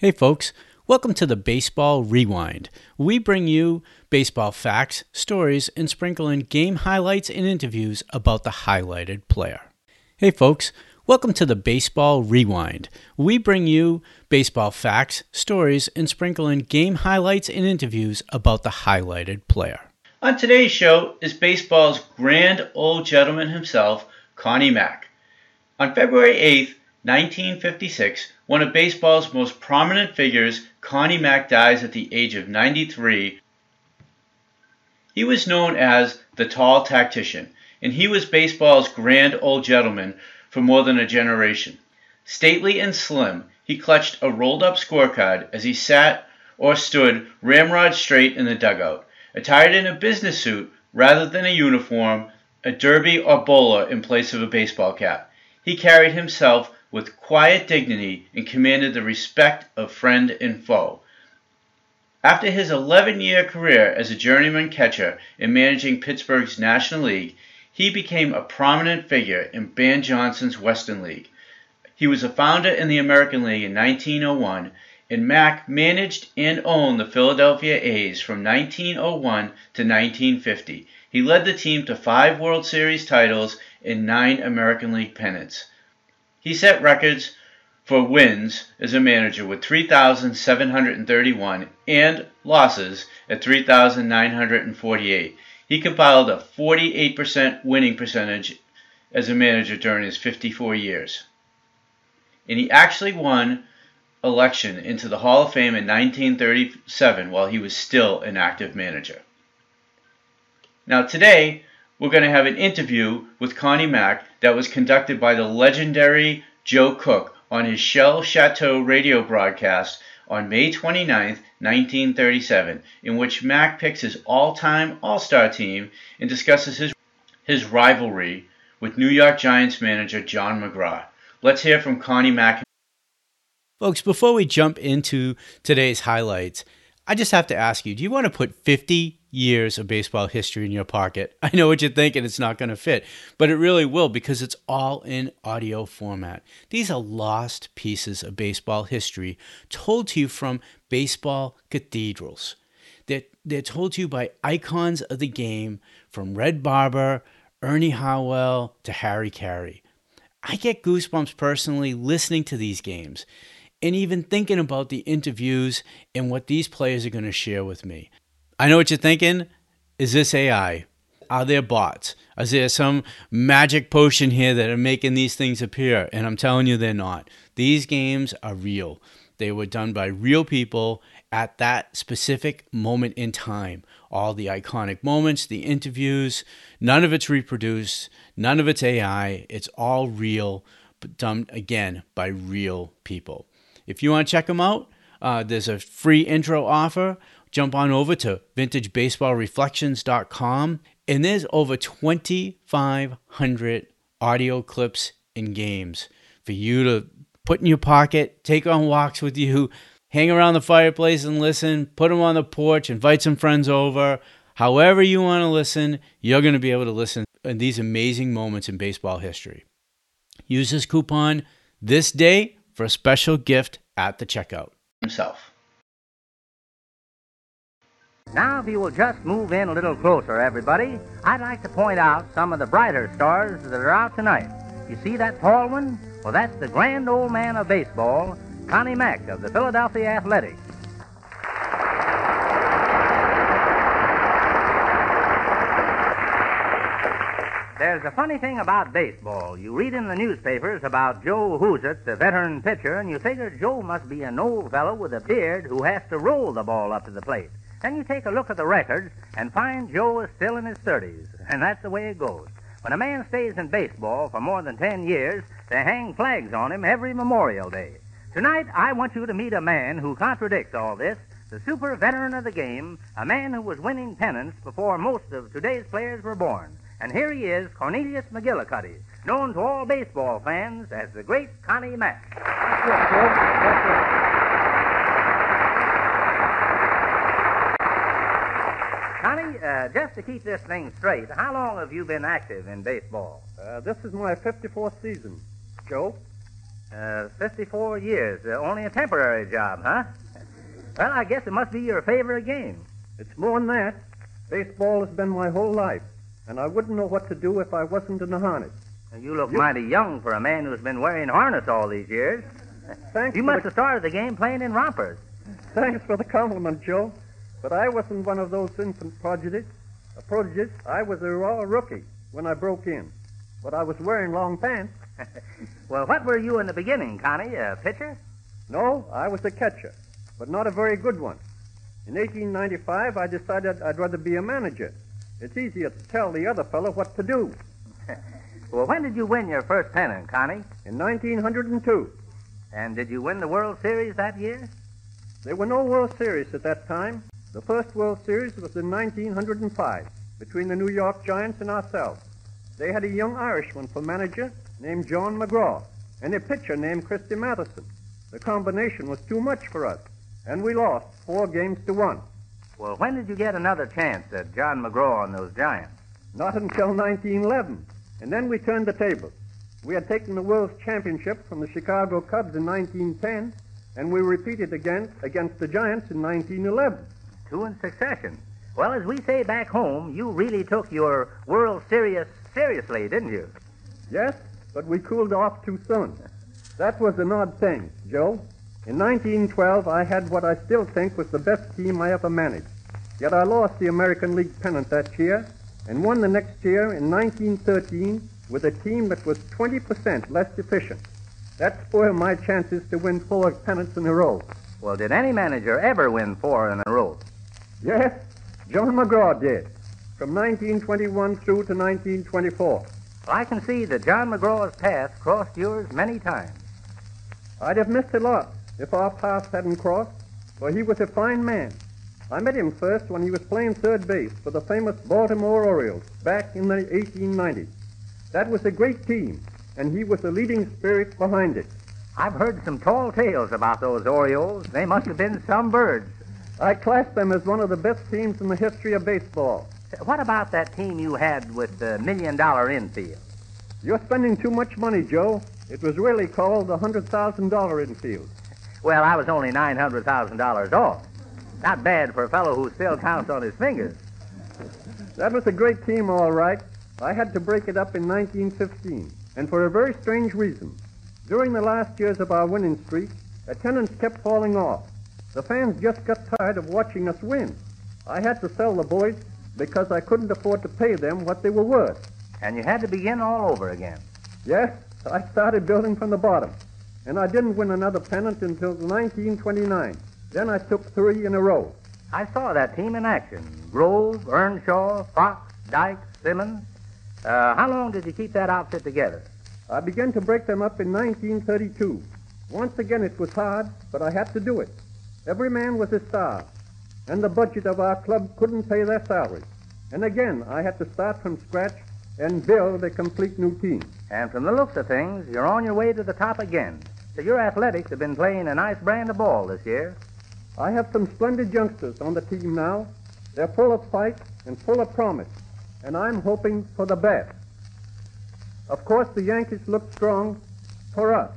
Hey, folks, welcome to the Baseball Rewind. We bring you baseball facts, stories, and sprinkle in game highlights and interviews about the highlighted player. Hey, folks, welcome to the Baseball Rewind. We bring you baseball facts, stories, and sprinkle in game highlights and interviews about the highlighted player. On today's show is baseball's grand old gentleman himself, Connie Mack. On February 8th, 1956, one of baseball's most prominent figures, Connie Mack, dies at the age of 93. He was known as the Tall Tactician, and he was baseball's grand old gentleman for more than a generation. Stately and slim, he clutched a rolled up scorecard as he sat or stood ramrod straight in the dugout, attired in a business suit rather than a uniform, a derby or bowler in place of a baseball cap. He carried himself with quiet dignity and commanded the respect of friend and foe. After his 11 year career as a journeyman catcher and managing Pittsburgh's National League, he became a prominent figure in Ban Johnson's Western League. He was a founder in the American League in 1901, and Mack managed and owned the Philadelphia A's from 1901 to 1950. He led the team to five World Series titles and nine American League pennants. He set records for wins as a manager with 3,731 and losses at 3,948. He compiled a 48% winning percentage as a manager during his 54 years. And he actually won election into the Hall of Fame in 1937 while he was still an active manager. Now today, we're going to have an interview with Connie Mack that was conducted by the legendary Joe Cook on his Shell Chateau radio broadcast on May 29, 1937, in which Mack picks his all-time All-Star team and discusses his, his rivalry with New York Giants manager John McGraw. Let's hear from Connie Mack. Folks, before we jump into today's highlights, I just have to ask you, do you want to put 50 years of baseball history in your pocket. I know what you're thinking, it's not going to fit, but it really will because it's all in audio format. These are lost pieces of baseball history told to you from baseball cathedrals. They're, they're told to you by icons of the game from Red Barber, Ernie Harwell, to Harry Caray. I get goosebumps personally listening to these games and even thinking about the interviews and what these players are going to share with me. I know what you're thinking. Is this AI? Are there bots? Is there some magic potion here that are making these things appear? And I'm telling you, they're not. These games are real. They were done by real people at that specific moment in time. All the iconic moments, the interviews, none of it's reproduced, none of it's AI. It's all real, but done again by real people. If you want to check them out, uh, there's a free intro offer jump on over to vintagebaseballreflections.com and there's over 2500 audio clips and games for you to put in your pocket, take on walks with you, hang around the fireplace and listen, put them on the porch, invite some friends over. However you want to listen, you're going to be able to listen in these amazing moments in baseball history. Use this coupon this day for a special gift at the checkout. Himself. Now, if you will just move in a little closer, everybody, I'd like to point out some of the brighter stars that are out tonight. You see that tall one? Well, that's the grand old man of baseball, Connie Mack of the Philadelphia Athletics. There's a funny thing about baseball. You read in the newspapers about Joe Hoosett, the veteran pitcher, and you figure Joe must be an old fellow with a beard who has to roll the ball up to the plate. Then you take a look at the records and find Joe is still in his 30s, and that's the way it goes. When a man stays in baseball for more than 10 years, they hang flags on him every Memorial Day. Tonight, I want you to meet a man who contradicts all this, the super veteran of the game, a man who was winning pennants before most of today's players were born. And here he is, Cornelius McGillicuddy, known to all baseball fans as the great Connie Mack. Connie, uh, just to keep this thing straight, how long have you been active in baseball? Uh, this is my 54th season. Joe? Uh, 54 years. Uh, only a temporary job, huh? Well, I guess it must be your favorite game. It's more than that. Baseball has been my whole life, and I wouldn't know what to do if I wasn't in the harness. You look you... mighty young for a man who's been wearing harness all these years. Thanks. You must the... have started the game playing in rompers. Thanks for the compliment, Joe. But I wasn't one of those infant prodigies. A prodigies. I was a raw rookie when I broke in. But I was wearing long pants. well, what were you in the beginning, Connie? A pitcher? No, I was a catcher, but not a very good one. In 1895, I decided I'd rather be a manager. It's easier to tell the other fellow what to do. well, when did you win your first pennant, Connie? In 1902. And did you win the World Series that year? There were no World Series at that time. The first World Series was in 1905 between the New York Giants and ourselves. They had a young Irishman for manager named John McGraw and a pitcher named Christy Mathewson. The combination was too much for us, and we lost four games to one. Well, when did you get another chance at John McGraw and those Giants? Not until 1911, and then we turned the tables. We had taken the World Championship from the Chicago Cubs in 1910, and we repeated again against the Giants in 1911. Two in succession. Well, as we say back home, you really took your World Series seriously, didn't you? Yes, but we cooled off too soon. That was an odd thing, Joe. In 1912, I had what I still think was the best team I ever managed. Yet I lost the American League pennant that year and won the next year in 1913 with a team that was 20% less efficient. That spoiled my chances to win four pennants in a row. Well, did any manager ever win four in a row? Yes, John McGraw did, from 1921 through to 1924. Well, I can see that John McGraw's path crossed yours many times. I'd have missed a lot if our paths hadn't crossed, for he was a fine man. I met him first when he was playing third base for the famous Baltimore Orioles back in the 1890s. That was a great team, and he was the leading spirit behind it. I've heard some tall tales about those Orioles. They must have been some birds. I class them as one of the best teams in the history of baseball. What about that team you had with the million dollar infield? You're spending too much money, Joe. It was really called the $100,000 infield. Well, I was only $900,000 off. Not bad for a fellow who still counts on his fingers. That was a great team, all right. I had to break it up in 1915, and for a very strange reason. During the last years of our winning streak, attendance kept falling off. The fans just got tired of watching us win. I had to sell the boys because I couldn't afford to pay them what they were worth. And you had to begin all over again. Yes, I started building from the bottom. And I didn't win another pennant until 1929. Then I took three in a row. I saw that team in action. Grove, Earnshaw, Foxx, Dyke, Simmons. Uh, how long did you keep that outfit together? I began to break them up in 1932. Once again, it was hard, but I had to do it. Every man was a star, and the budget of our club couldn't pay their salaries. And again, I had to start from scratch and build a complete new team. And from the looks of things, you're on your way to the top again. So your athletics have been playing a nice brand of ball this year. I have some splendid youngsters on the team now. They're full of fight and full of promise, and I'm hoping for the best. Of course, the Yankees look strong for us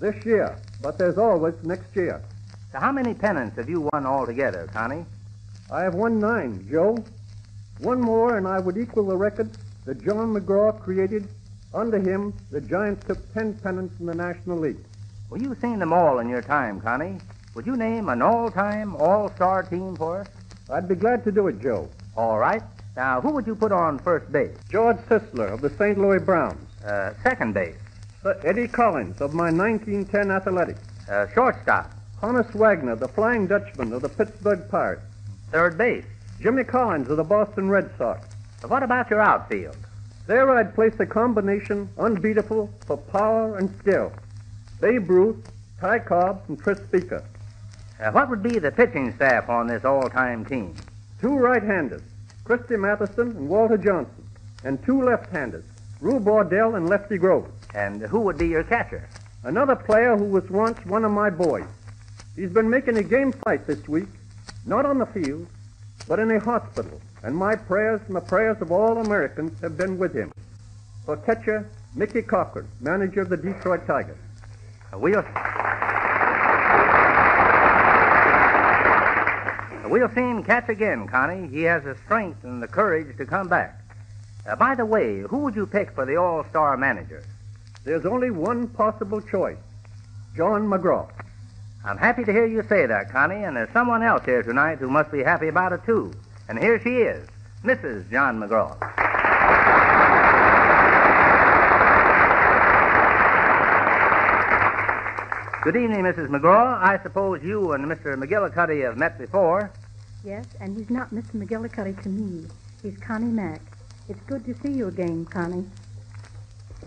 this year, but there's always next year. So how many pennants have you won altogether, Connie? I have won nine, Joe. One more, and I would equal the record that John McGraw created. Under him, the Giants took ten pennants in the National League. Well, you've seen them all in your time, Connie. Would you name an all-time, all-star team for us? I'd be glad to do it, Joe. All right. Now, who would you put on first base? George Sisler of the St. Louis Browns. Uh, second base? Uh, Eddie Collins of my 1910 Athletics. Uh, shortstop? Honus Wagner, the Flying Dutchman of the Pittsburgh Pirates. Third base. Jimmy Collins of the Boston Red Sox. What about your outfield? There I'd place a combination unbeatable for power and skill. Babe Ruth, Ty Cobb, and Tris Speaker. Uh, what would be the pitching staff on this all-time team? Two right-handers, Christy Mathewson and Walter Johnson, and two left-handers, Rube Waddell and Lefty Grove. And who would be your catcher? Another player who was once one of my boys, He's been making a game fight this week, not on the field, but in a hospital, and my prayers and the prayers of all Americans have been with him. For catcher, Mickey Cochrane, manager of the Detroit Tigers. We'll. We'll see him catch again, Connie. He has the strength and the courage to come back. Uh, by the way, who would you pick for the All Star manager? There's only one possible choice John McGraw. I'm happy to hear you say that, Connie, and there's someone else here tonight who must be happy about it, too. And here she is, Mrs. John McGraw. Good evening, Mrs. McGraw. I suppose you and Mr. McGillicuddy have met before. Yes, and he's not Mr. McGillicuddy to me. He's Connie Mack. It's good to see you again, Connie.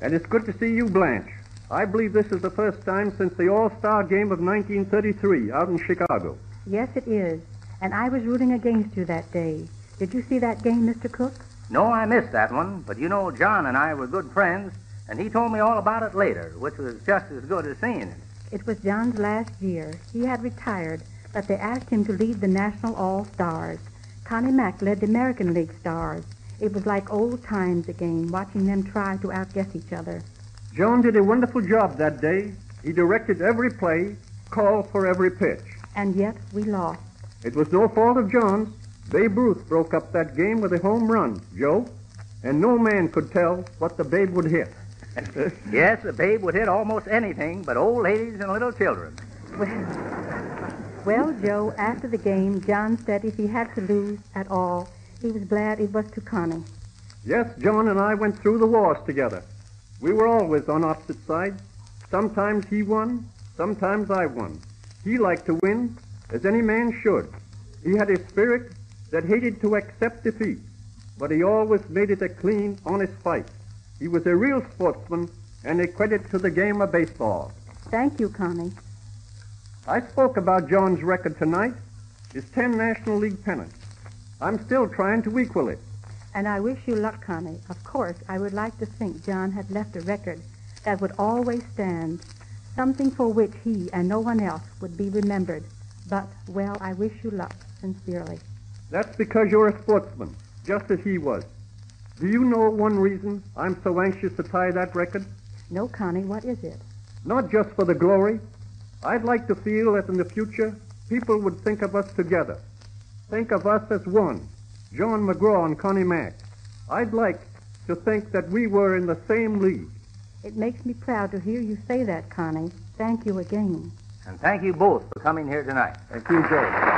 And it's good to see you, Blanche. I believe this is the first time since the All Star game of 1933 out in Chicago. Yes, it is. And I was rooting against you that day. Did you see that game, Mr. Cook? No, I missed that one, but you know, John and I were good friends, and he told me all about it later, which was just as good as seeing it. It was John's last year. He had retired, but they asked him to lead the National All Stars. Connie Mack led the American League Stars. It was like old times again, watching them try to outguess each other. John did a wonderful job that day. He directed every play, called for every pitch. And yet we lost. It was no fault of John's. Babe Ruth broke up that game with a home run, Joe, and no man could tell what the babe would hit. yes, the babe would hit almost anything but old ladies and little children. Well, well, Joe, after the game, John said if he had to lose at all, he was glad it was to Connie. Yes, John and I went through the wars together. We were always on opposite sides. Sometimes he won, sometimes I won. He liked to win, as any man should. He had a spirit that hated to accept defeat, but he always made it a clean, honest fight. He was a real sportsman and a credit to the game of baseball. Thank you, Connie. I spoke about John's record tonight, his 10 National League pennants. I'm still trying to equal it. And I wish you luck, Connie. Of course, I would like to think John had left a record that would always stand, something for which he and no one else would be remembered. But, well, I wish you luck, sincerely. That's because you're a sportsman, just as he was. Do you know one reason I'm so anxious to tie that record? No, Connie, what is it? Not just for the glory. I'd like to feel that in the future people would think of us together. Think of us as one. John McGraw and Connie Mack. I'd like to think that we were in the same league. It makes me proud to hear you say that, Connie. Thank you again. And thank you both for coming here tonight. Thank you, Joe.